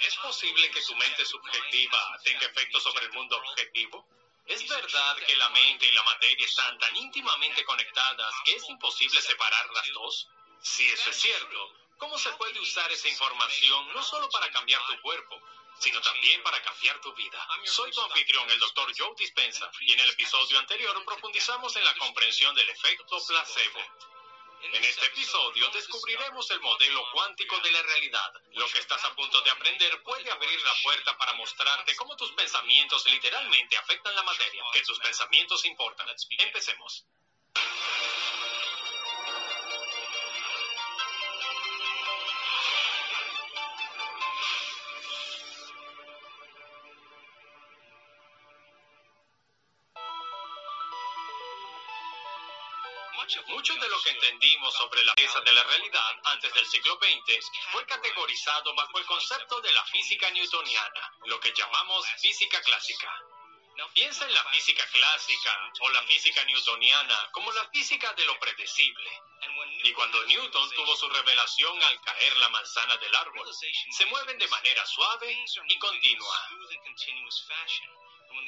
¿Es posible que tu mente subjetiva tenga efectos sobre el mundo objetivo? ¿Es verdad que la mente y la materia están tan íntimamente conectadas que es imposible separar las dos? Si eso es cierto, ¿cómo se puede usar esa información no solo para cambiar tu cuerpo, sino también para cambiar tu vida. Soy tu anfitrión, el doctor Joe Dispensa, y en el episodio anterior profundizamos en la comprensión del efecto placebo. En este episodio descubriremos el modelo cuántico de la realidad. Lo que estás a punto de aprender puede abrir la puerta para mostrarte cómo tus pensamientos literalmente afectan la materia, que tus pensamientos importan. Empecemos. Mucho de lo que entendimos sobre la belleza de la realidad antes del siglo XX fue categorizado bajo el concepto de la física newtoniana, lo que llamamos física clásica. Piensa en la física clásica o la física newtoniana como la física de lo predecible. Y cuando Newton tuvo su revelación al caer la manzana del árbol, se mueven de manera suave y continua.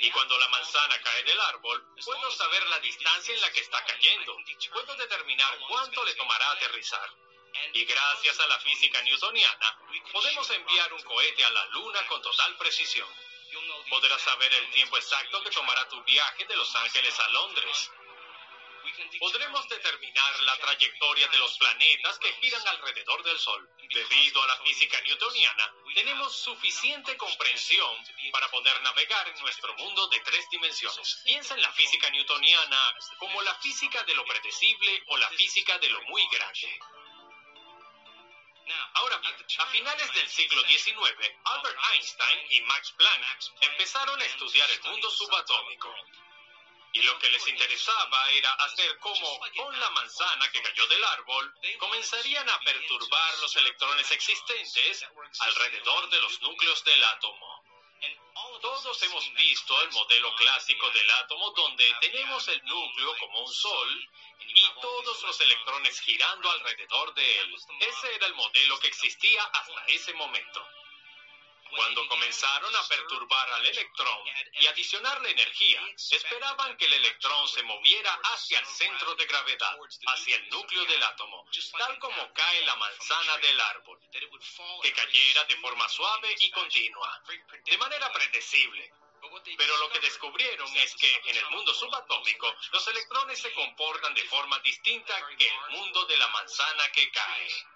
Y cuando la manzana cae del árbol, puedo saber la distancia en la que está cayendo. Puedo determinar cuánto le tomará aterrizar. Y gracias a la física newtoniana, podemos enviar un cohete a la Luna con total precisión. Podrás saber el tiempo exacto que tomará tu viaje de Los Ángeles a Londres podremos determinar la trayectoria de los planetas que giran alrededor del Sol. Debido a la física newtoniana, tenemos suficiente comprensión para poder navegar en nuestro mundo de tres dimensiones. Piensa en la física newtoniana como la física de lo predecible o la física de lo muy grande. Ahora bien, a finales del siglo XIX, Albert Einstein y Max Planck empezaron a estudiar el mundo subatómico. Y lo que les interesaba era hacer como con la manzana que cayó del árbol, comenzarían a perturbar los electrones existentes alrededor de los núcleos del átomo. Todos hemos visto el modelo clásico del átomo donde tenemos el núcleo como un sol y todos los electrones girando alrededor de él. Ese era el modelo que existía hasta ese momento. Cuando comenzaron a perturbar al electrón y adicionarle energía, esperaban que el electrón se moviera hacia el centro de gravedad, hacia el núcleo del átomo, tal como cae la manzana del árbol, que cayera de forma suave y continua, de manera predecible. Pero lo que descubrieron es que en el mundo subatómico los electrones se comportan de forma distinta que el mundo de la manzana que cae.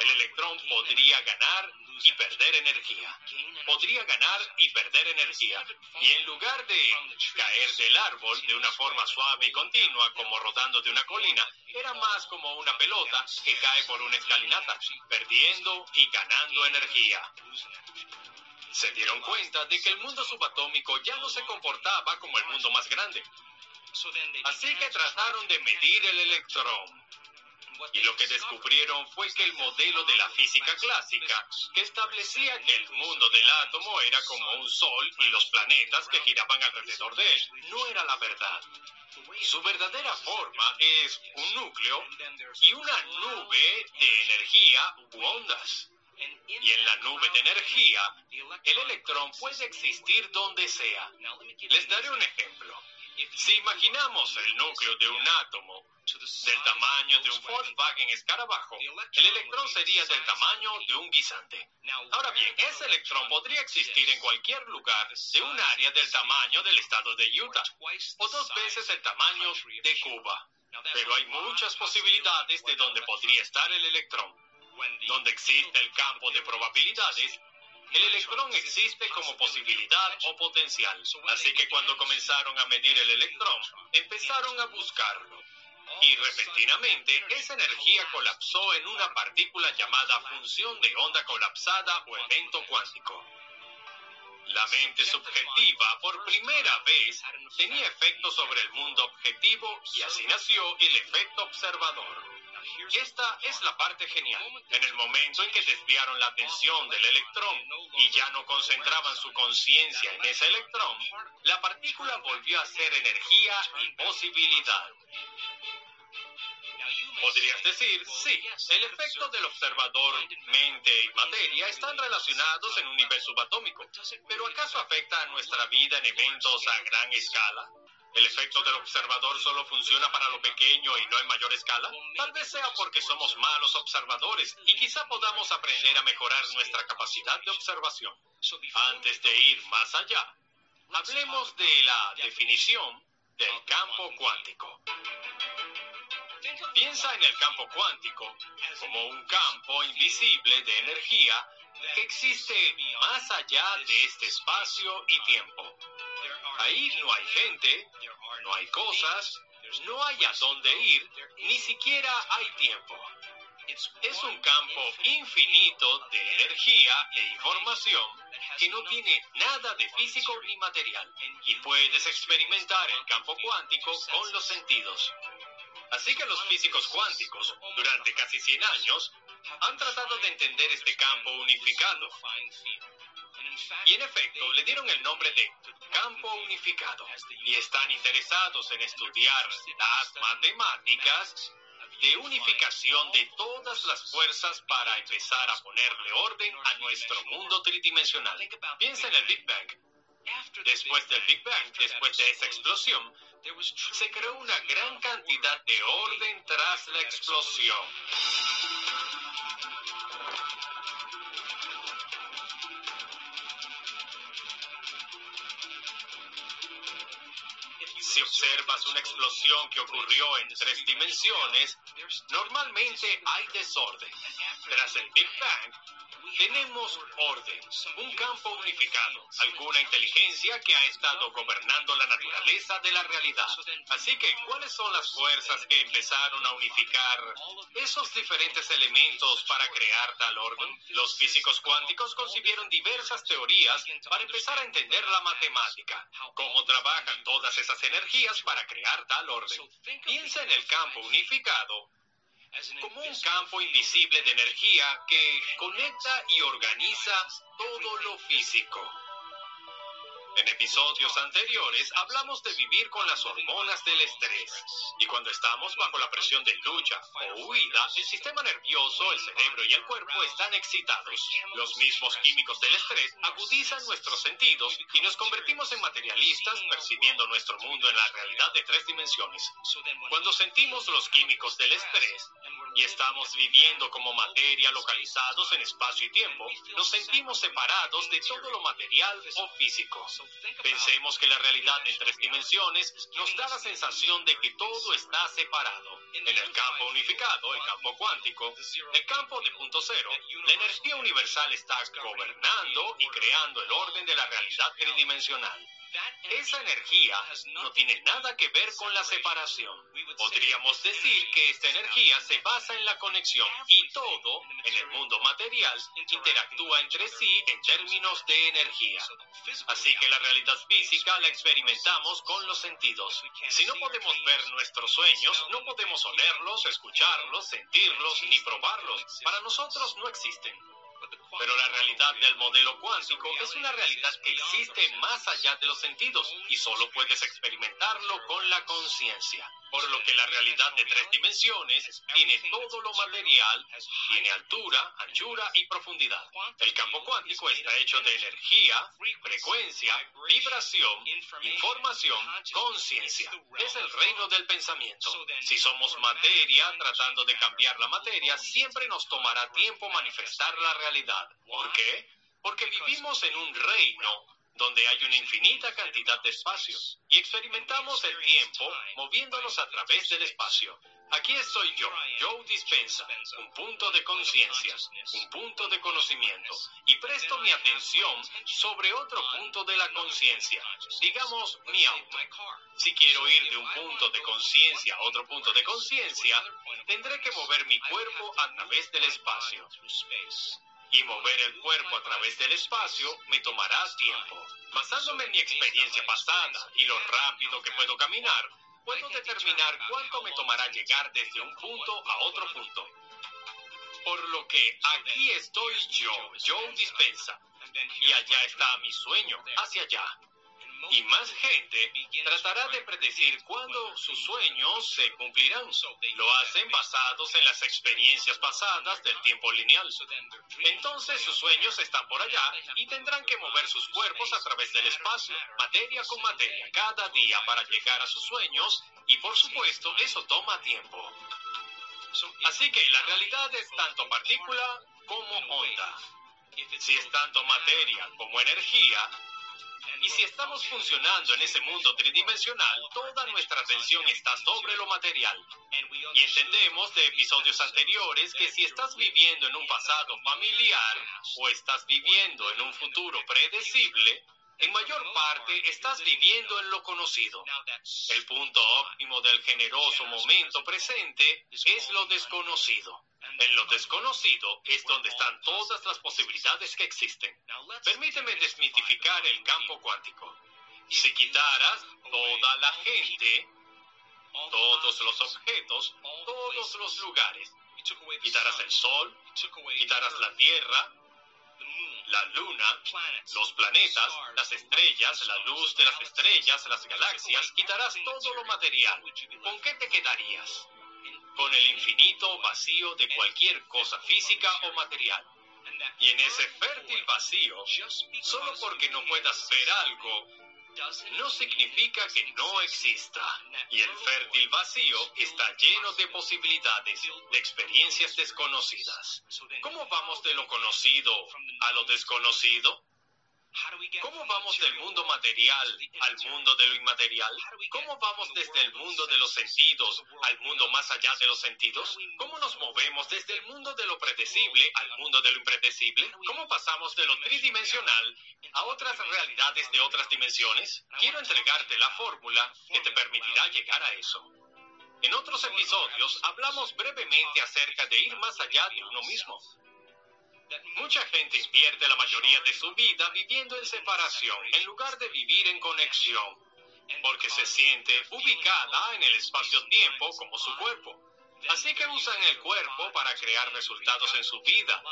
El electrón podría ganar y perder energía. Podría ganar y perder energía. Y en lugar de caer del árbol de una forma suave y continua, como rodando de una colina, era más como una pelota que cae por una escalinata, perdiendo y ganando energía. Se dieron cuenta de que el mundo subatómico ya no se comportaba como el mundo más grande. Así que trataron de medir el electrón y lo que descubrieron fue que el modelo de la física clásica, que establecía que el mundo del átomo era como un sol y los planetas que giraban alrededor de él, no era la verdad. Su verdadera forma es un núcleo y una nube de energía u ondas. Y en la nube de energía, el electrón puede existir donde sea. Les daré un ejemplo. Si imaginamos el núcleo de un átomo del tamaño de un Volkswagen escarabajo, el electrón sería del tamaño de un guisante. Ahora bien, ese electrón podría existir en cualquier lugar de un área del tamaño del estado de Utah o dos veces el tamaño de Cuba. Pero hay muchas posibilidades de donde podría estar el electrón. Donde existe el campo de probabilidades, el electrón existe como posibilidad o potencial. Así que cuando comenzaron a medir el electrón, empezaron a buscarlo y repentinamente esa energía colapsó en una partícula llamada función de onda colapsada o evento cuántico. La mente subjetiva por primera vez tenía efecto sobre el mundo objetivo y así nació el efecto observador. Esta es la parte genial. En el momento en que desviaron la atención del electrón y ya no concentraban su conciencia en ese electrón, la partícula volvió a ser energía y posibilidad. Podrías decir, sí, el efecto del observador, mente y materia están relacionados en un nivel subatómico, pero ¿acaso afecta a nuestra vida en eventos a gran escala? ¿El efecto del observador solo funciona para lo pequeño y no en mayor escala? Tal vez sea porque somos malos observadores y quizá podamos aprender a mejorar nuestra capacidad de observación. Antes de ir más allá, hablemos de la definición del campo cuántico. Piensa en el campo cuántico como un campo invisible de energía que existe más allá de este espacio y tiempo. Ahí no hay gente, no hay cosas, no hay a dónde ir, ni siquiera hay tiempo. Es un campo infinito de energía e información que no tiene nada de físico ni material y puedes experimentar el campo cuántico con los sentidos. Así que los físicos cuánticos, durante casi 100 años, han tratado de entender este campo unificado. Y en efecto, le dieron el nombre de campo unificado y están interesados en estudiar las matemáticas de unificación de todas las fuerzas para empezar a ponerle orden a nuestro mundo tridimensional. Piensa en el Big Bang. Después del Big Bang, después de esa explosión, se creó una gran cantidad de orden tras la explosión. Si observas una explosión que ocurrió en tres dimensiones, normalmente hay desorden. Tras el Big Bang, tenemos orden, un campo unificado, alguna inteligencia que ha estado gobernando la naturaleza de la realidad. Así que, ¿cuáles son las fuerzas que empezaron a unificar esos diferentes elementos para crear tal orden? Los físicos cuánticos concibieron diversas teorías para empezar a entender la matemática, cómo trabajan todas esas energías para crear tal orden. Piensa en el campo unificado como un campo invisible de energía que conecta y organiza todo lo físico. En episodios anteriores hablamos de vivir con las hormonas del estrés. Y cuando estamos bajo la presión de lucha o huida, el sistema nervioso, el cerebro y el cuerpo están excitados. Los mismos químicos del estrés agudizan nuestros sentidos y nos convertimos en materialistas percibiendo nuestro mundo en la realidad de tres dimensiones. Cuando sentimos los químicos del estrés y estamos viviendo como materia localizados en espacio y tiempo, nos sentimos separados de todo lo material o físico. Pensemos que la realidad en tres dimensiones nos da la sensación de que todo está separado. En el campo unificado, el campo cuántico, el campo de punto cero, la energía universal está gobernando y creando el orden de la realidad tridimensional. Esa energía no tiene nada que ver con la separación. Podríamos decir que esta energía se basa en la conexión y todo en el mundo material interactúa entre sí en términos de energía. Así que la realidad física la experimentamos con los sentidos. Si no podemos ver nuestros sueños, no podemos olerlos, escucharlos, sentirlos ni probarlos. Para nosotros no existen. Pero la realidad del modelo cuántico es una realidad que existe más allá de los sentidos y solo puedes experimentarlo con la conciencia por lo que la realidad de tres dimensiones tiene todo lo material, tiene altura, anchura y profundidad. El campo cuántico está hecho de energía, frecuencia, vibración, información, conciencia. Es el reino del pensamiento. Si somos materia tratando de cambiar la materia, siempre nos tomará tiempo manifestar la realidad. ¿Por qué? Porque vivimos en un reino donde hay una infinita cantidad de espacio, y experimentamos el tiempo moviéndonos a través del espacio. Aquí estoy yo, Joe Dispensa, un punto de conciencia, un punto de conocimiento, y presto mi atención sobre otro punto de la conciencia, digamos mi auto. Si quiero ir de un punto de conciencia a otro punto de conciencia, tendré que mover mi cuerpo a través del espacio y mover el cuerpo a través del espacio me tomará tiempo. Basándome en mi experiencia pasada y lo rápido que puedo caminar, puedo determinar cuánto me tomará llegar desde un punto a otro punto. Por lo que aquí estoy yo, Joe Dispensa, y allá está mi sueño, hacia allá. Y más gente tratará de predecir cuándo sus sueños se cumplirán. Lo hacen basados en las experiencias pasadas del tiempo lineal. Entonces sus sueños están por allá y tendrán que mover sus cuerpos a través del espacio, materia con materia, cada día para llegar a sus sueños y por supuesto eso toma tiempo. Así que la realidad es tanto partícula como onda. Si es tanto materia como energía, y si estamos funcionando en ese mundo tridimensional, toda nuestra atención está sobre lo material. Y entendemos de episodios anteriores que si estás viviendo en un pasado familiar o estás viviendo en un futuro predecible, en mayor parte estás viviendo en lo conocido. El punto óptimo del generoso momento presente es lo desconocido. En lo desconocido es donde están todas las posibilidades que existen. Permíteme desmitificar el campo cuántico. Si quitaras toda la gente, todos los objetos, todos los lugares, quitarás el sol, quitarás la tierra, la luna, los planetas, las estrellas, la luz de las estrellas, las galaxias, quitarás todo lo material. ¿Con qué te quedarías? Con el infinito vacío de cualquier cosa física o material. Y en ese fértil vacío, solo porque no puedas ver algo, no significa que no exista. Y el fértil vacío está lleno de posibilidades, de experiencias desconocidas. ¿Cómo vamos de lo conocido a lo desconocido? ¿Cómo vamos del mundo material al mundo de lo inmaterial? ¿Cómo vamos desde el mundo de los sentidos al mundo más allá de los sentidos? ¿Cómo nos movemos desde el mundo de lo predecible al mundo de lo impredecible? ¿Cómo pasamos de lo tridimensional a otras realidades de otras dimensiones? Quiero entregarte la fórmula que te permitirá llegar a eso. En otros episodios hablamos brevemente acerca de ir más allá de uno mismo. Mucha gente invierte la mayoría de su vida viviendo en separación en lugar de vivir en conexión, porque se siente ubicada en el espacio-tiempo como su cuerpo. Así que usan el cuerpo para crear resultados en su vida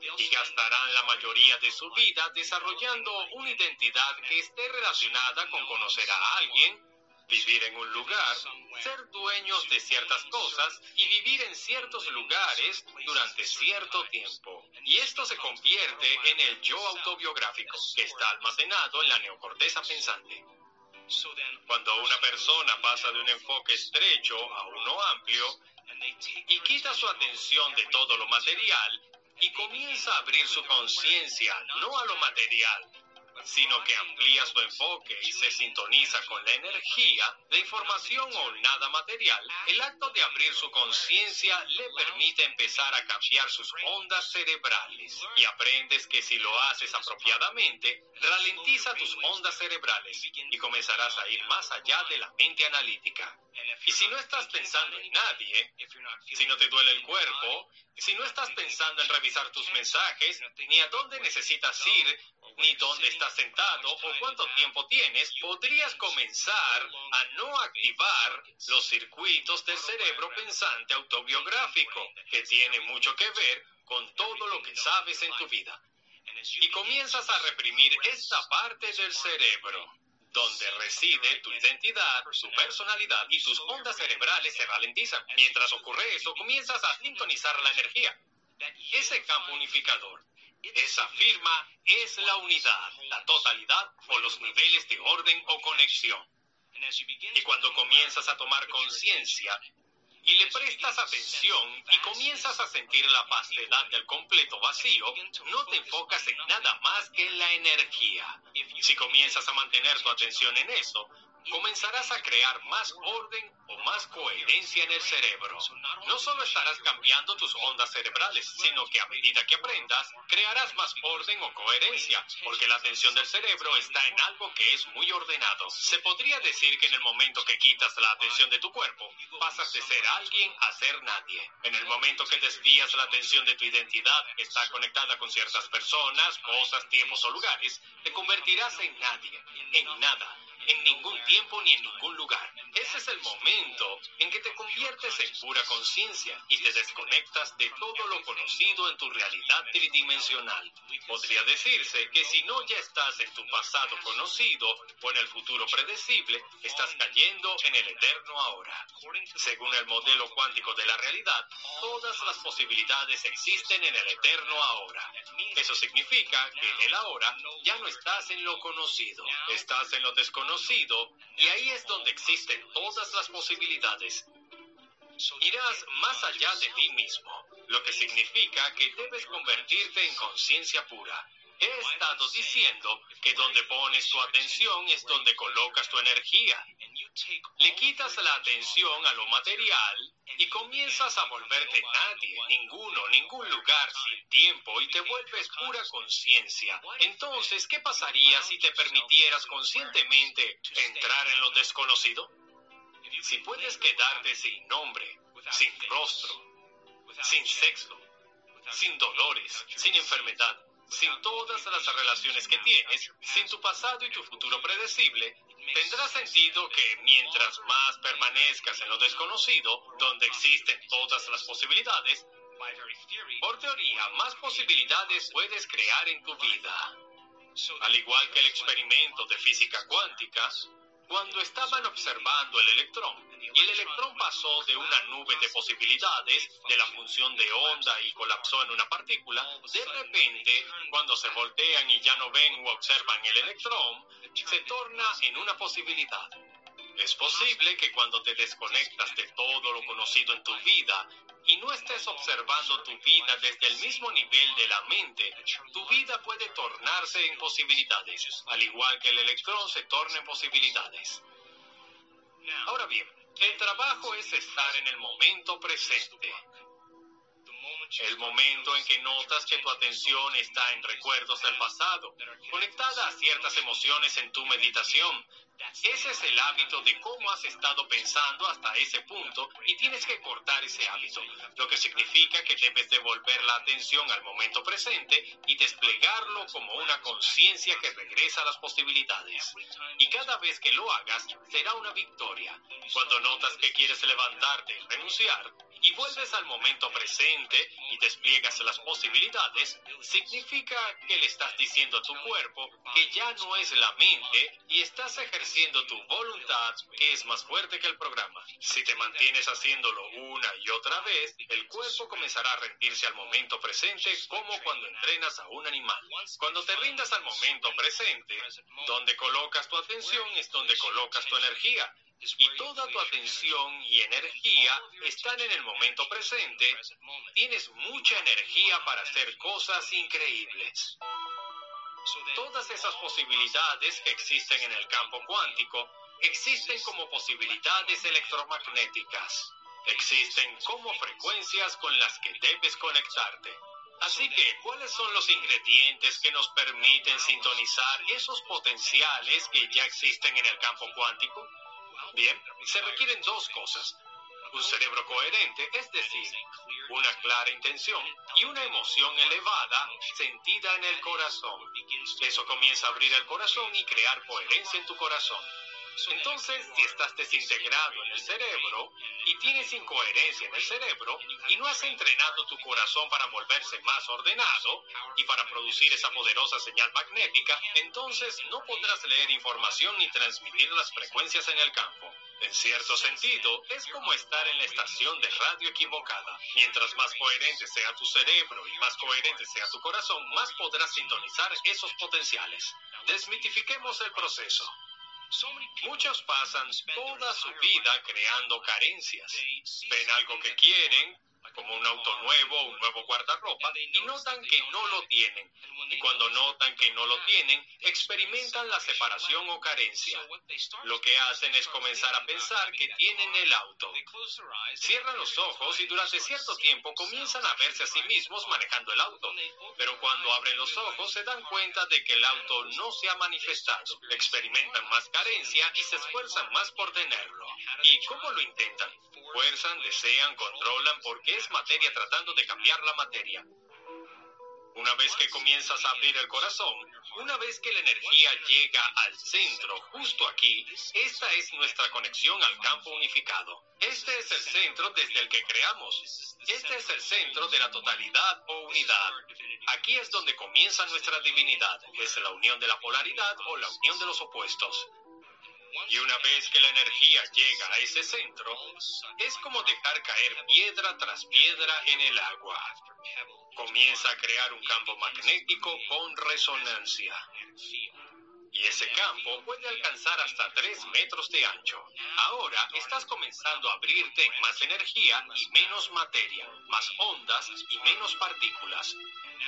y gastarán la mayoría de su vida desarrollando una identidad que esté relacionada con conocer a alguien, vivir en un lugar, ser dueños de ciertas cosas y vivir en ciertos lugares durante cierto tiempo. Y esto se convierte en el yo autobiográfico, que está almacenado en la neocorteza pensante. Cuando una persona pasa de un enfoque estrecho a uno amplio y quita su atención de todo lo material y comienza a abrir su conciencia no a lo material, sino que amplía su enfoque y se sintoniza con la energía, de información o nada material, el acto de abrir su conciencia le permite empezar a cambiar sus ondas cerebrales. Y aprendes que si lo haces apropiadamente, ralentiza tus ondas cerebrales y comenzarás a ir más allá de la mente analítica. Y si no estás pensando en nadie, si no te duele el cuerpo, si no estás pensando en revisar tus mensajes, ni a dónde necesitas ir, ni dónde estás sentado o cuánto tiempo tienes, podrías comenzar a no activar los circuitos del cerebro pensante autobiográfico, que tiene mucho que ver con todo lo que sabes en tu vida. Y comienzas a reprimir esta parte del cerebro donde reside tu identidad, tu personalidad y tus ondas cerebrales se ralentizan. Mientras ocurre eso, comienzas a sintonizar la energía. Ese campo unificador, esa firma es la unidad, la totalidad o los niveles de orden o conexión. Y cuando comienzas a tomar conciencia y le prestas atención y comienzas a sentir la vastedad del completo vacío, no te enfocas en nada más que en la energía. Si comienzas a mantener tu atención en eso, comenzarás a crear más orden o más coherencia en el cerebro. No solo estarás cambiando tus ondas cerebrales, sino que a medida que aprendas, crearás más orden o coherencia, porque la atención del cerebro está en algo que es muy ordenado. Se podría decir que en el momento que quitas la atención de tu cuerpo, pasas de ser alguien a ser nadie. En el momento que desvías la atención de tu identidad, está conectada con ciertas personas, cosas, tiempos o lugares, te convertirás en nadie, en nada en ningún tiempo ni en ningún lugar. Ese es el momento en que te conviertes en pura conciencia y te desconectas de todo lo conocido en tu realidad tridimensional. Podría decirse que si no ya estás en tu pasado conocido o en el futuro predecible, estás cayendo en el eterno ahora. Según el modelo cuántico de la realidad, todas las posibilidades existen en el eterno ahora. Eso significa que en el ahora ya no estás en lo conocido, estás en lo desconocido y ahí es donde existen todas las posibilidades. Irás más allá de ti mismo, lo que significa que debes convertirte en conciencia pura. He estado diciendo que donde pones tu atención es donde colocas tu energía. Le quitas la atención a lo material y comienzas a volverte nadie, ninguno, ningún lugar, sin tiempo y te vuelves pura conciencia. Entonces, ¿qué pasaría si te permitieras conscientemente entrar en lo desconocido? Si puedes quedarte sin nombre, sin rostro, sin sexo, sin dolores, sin enfermedad, sin todas las relaciones que tienes, sin tu pasado y tu futuro predecible, tendrá sentido que mientras más permanezcas en lo desconocido, donde existen todas las posibilidades, por teoría, más posibilidades puedes crear en tu vida. Al igual que el experimento de física cuántica, cuando estaban observando el electrón, y el electrón pasó de una nube de posibilidades, de la función de onda y colapsó en una partícula, de repente, cuando se voltean y ya no ven o observan el electrón, se torna en una posibilidad. Es posible que cuando te desconectas de todo lo conocido en tu vida y no estés observando tu vida desde el mismo nivel de la mente, tu vida puede tornarse en posibilidades, al igual que el electrón se torna en posibilidades. Ahora bien, el trabajo es estar en el momento presente. El momento en que notas que tu atención está en recuerdos del pasado, conectada a ciertas emociones en tu meditación, ese es el hábito de cómo has estado pensando hasta ese punto y tienes que cortar ese hábito, lo que significa que debes devolver la atención al momento presente y desplegarlo como una conciencia que regresa a las posibilidades. Y cada vez que lo hagas, será una victoria. Cuando notas que quieres levantarte y renunciar, y vuelves al momento presente y despliegas las posibilidades, significa que le estás diciendo a tu cuerpo que ya no es la mente y estás ejerciendo tu voluntad que es más fuerte que el programa. Si te mantienes haciéndolo una y otra vez, el cuerpo comenzará a rendirse al momento presente como cuando entrenas a un animal. Cuando te rindas al momento presente, donde colocas tu atención es donde colocas tu energía y toda tu atención y energía están en el momento presente, tienes mucha energía para hacer cosas increíbles. Todas esas posibilidades que existen en el campo cuántico existen como posibilidades electromagnéticas. Existen como frecuencias con las que debes conectarte. Así que, ¿cuáles son los ingredientes que nos permiten sintonizar esos potenciales que ya existen en el campo cuántico? Bien, se requieren dos cosas. Un cerebro coherente, es decir, una clara intención y una emoción elevada sentida en el corazón. Eso comienza a abrir el corazón y crear coherencia en tu corazón. Entonces, si estás desintegrado en el cerebro y tienes incoherencia en el cerebro y no has entrenado tu corazón para volverse más ordenado y para producir esa poderosa señal magnética, entonces no podrás leer información ni transmitir las frecuencias en el campo. En cierto sentido, es como estar en la estación de radio equivocada. Mientras más coherente sea tu cerebro y más coherente sea tu corazón, más podrás sintonizar esos potenciales. Desmitifiquemos el proceso. Muchos pasan toda su vida creando carencias. Ven algo que quieren, como un auto nuevo, un nuevo guardarropa, y notan que no lo tienen. Y cuando notan que no lo tienen, experimentan la separación o carencia. Lo que hacen es comenzar a pensar que tienen el auto. Cierran los ojos y durante cierto tiempo comienzan a verse a sí mismos manejando el auto. Pero cuando abren los ojos se dan cuenta de que el auto no se ha manifestado. Experimentan más carencia y se esfuerzan más por tenerlo. ¿Y cómo lo intentan? Fuerzan, desean, controlan porque materia tratando de cambiar la materia. Una vez que comienzas a abrir el corazón, una vez que la energía llega al centro, justo aquí, esta es nuestra conexión al campo unificado. Este es el centro desde el que creamos. Este es el centro de la totalidad o unidad. Aquí es donde comienza nuestra divinidad. Es la unión de la polaridad o la unión de los opuestos. Y una vez que la energía llega a ese centro, es como dejar caer piedra tras piedra en el agua comienza a crear un campo magnético con resonancia. Y ese campo puede alcanzar hasta 3 metros de ancho. Ahora estás comenzando a abrirte en más energía y menos materia, más ondas y menos partículas.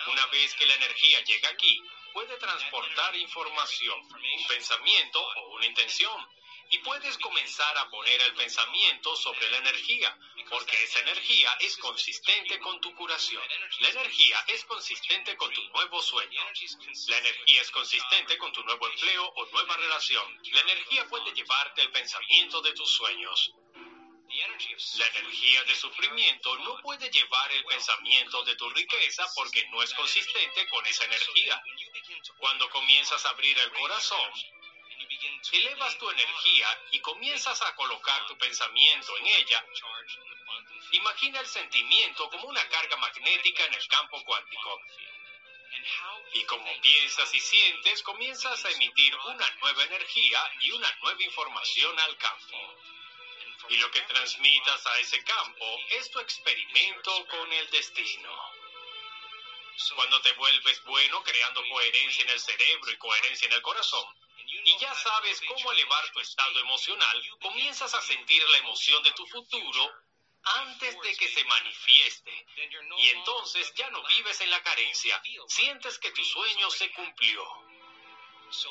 Una vez que la energía llega aquí, puede transportar información, un pensamiento o una intención y puedes comenzar a poner el pensamiento sobre la energía, porque esa energía es consistente con tu curación. La energía es consistente con tu nuevo sueño. La energía es consistente con tu nuevo empleo o nueva relación. La energía puede llevarte el pensamiento de tus sueños. La energía de sufrimiento no puede llevar el pensamiento de tu riqueza porque no es consistente con esa energía. Cuando comienzas a abrir el corazón, elevas tu energía y comienzas a colocar tu pensamiento en ella, imagina el sentimiento como una carga magnética en el campo cuántico. Y como piensas y sientes, comienzas a emitir una nueva energía y una nueva información al campo. Y lo que transmitas a ese campo es tu experimento con el destino. Cuando te vuelves bueno creando coherencia en el cerebro y coherencia en el corazón, y ya sabes cómo elevar tu estado emocional, comienzas a sentir la emoción de tu futuro antes de que se manifieste. Y entonces ya no vives en la carencia, sientes que tu sueño se cumplió.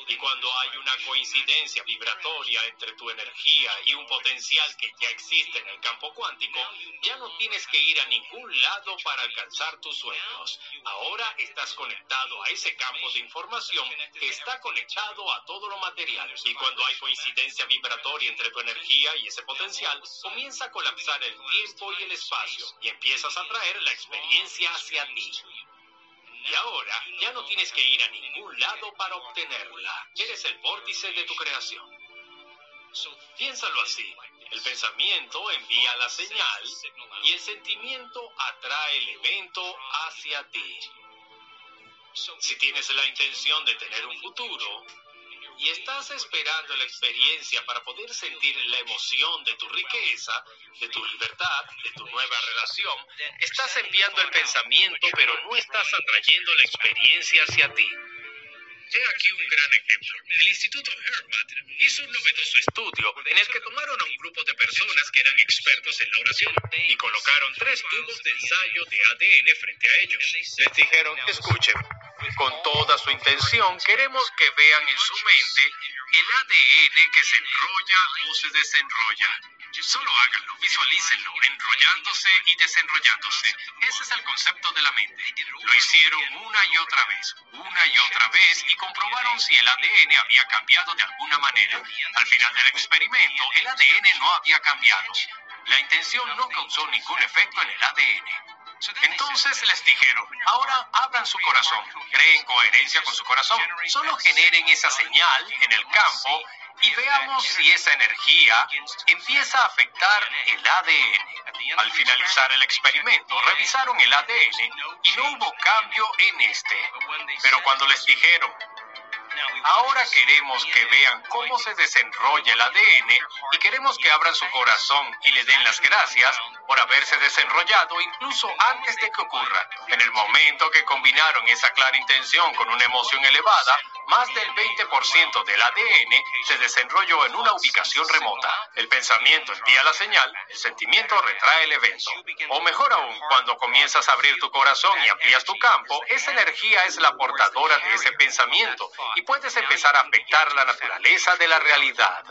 Y cuando hay una coincidencia vibratoria entre tu energía y un potencial que ya existe en el campo cuántico, ya no tienes que ir a ningún lado para alcanzar tus sueños. Ahora estás conectado a ese campo de información que está conectado a todo lo material. Y cuando hay coincidencia vibratoria entre tu energía y ese potencial, comienza a colapsar el tiempo y el espacio y empiezas a traer la experiencia hacia ti. Y ahora ya no tienes que ir a ningún lado para obtenerla. Eres el vórtice de tu creación. Piénsalo así. El pensamiento envía la señal y el sentimiento atrae el evento hacia ti. Si tienes la intención de tener un futuro, y estás esperando la experiencia para poder sentir la emoción de tu riqueza, de tu libertad, de tu nueva relación, estás enviando el pensamiento, pero no estás atrayendo la experiencia hacia ti. He aquí un gran ejemplo. El Instituto Hermat hizo un novedoso estudio en el que tomaron a un grupo de personas que eran expertos en la oración y colocaron tres tubos de ensayo de ADN frente a ellos. Les dijeron, escuchen, con toda su intención, queremos que vean en su mente el ADN que se enrolla o se desenrolla. Solo háganlo, visualícenlo, enrollándose y desenrollándose. Ese es el concepto de la mente. Lo hicieron una y otra vez, una y otra vez, y comprobaron si el ADN había cambiado de alguna manera. Al final del experimento, el ADN no había cambiado. La intención no causó ningún efecto en el ADN. Entonces les dijeron, ahora abran su corazón, creen coherencia con su corazón, solo generen esa señal en el campo y veamos si esa energía empieza a afectar el ADN. Al finalizar el experimento, revisaron el ADN y no hubo cambio en este. Pero cuando les dijeron, Ahora queremos que vean cómo se desenrolla el ADN y queremos que abran su corazón y le den las gracias por haberse desenrollado incluso antes de que ocurra. En el momento que combinaron esa clara intención con una emoción elevada, más del 20% del ADN se desenrolló en una ubicación remota. El pensamiento envía la señal, el sentimiento retrae el evento. O mejor aún, cuando comienzas a abrir tu corazón y amplías tu campo, esa energía es la portadora de ese pensamiento y puedes empezar a afectar la naturaleza de la realidad.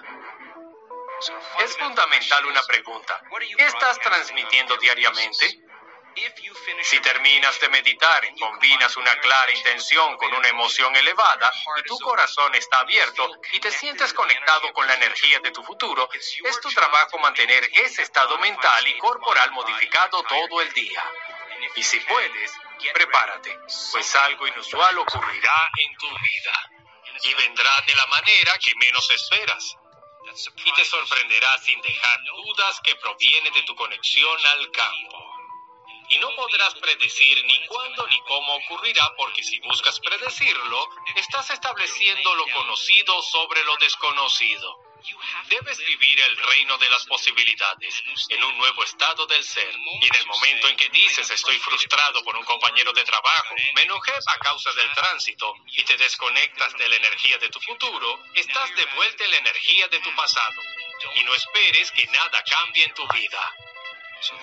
Es fundamental una pregunta. ¿Qué estás transmitiendo diariamente? Si terminas de meditar y combinas una clara intención con una emoción elevada y tu corazón está abierto y te sientes conectado con la energía de tu futuro, es tu trabajo mantener ese estado mental y corporal modificado todo el día. Y si puedes, prepárate, pues algo inusual ocurrirá en tu vida. Y vendrá de la manera que menos esperas. Y te sorprenderá sin dejar dudas que proviene de tu conexión al campo y no podrás predecir ni cuándo ni cómo ocurrirá porque si buscas predecirlo, estás estableciendo lo conocido sobre lo desconocido. Debes vivir el reino de las posibilidades, en un nuevo estado del ser. Y en el momento en que dices estoy frustrado por un compañero de trabajo, me enojé a causa del tránsito y te desconectas de la energía de tu futuro, estás de vuelta en la energía de tu pasado. Y no esperes que nada cambie en tu vida.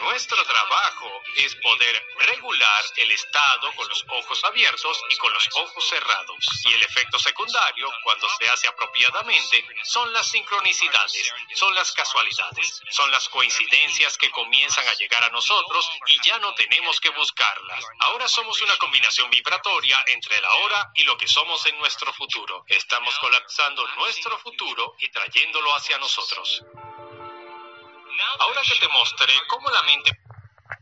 Nuestro trabajo es poder regular el estado con los ojos abiertos y con los ojos cerrados. Y el efecto secundario, cuando se hace apropiadamente, son las sincronicidades, son las casualidades, son las coincidencias que comienzan a llegar a nosotros y ya no tenemos que buscarlas. Ahora somos una combinación vibratoria entre la hora y lo que somos en nuestro futuro. Estamos colapsando nuestro futuro y trayéndolo hacia nosotros. Ahora que te mostré cómo la mente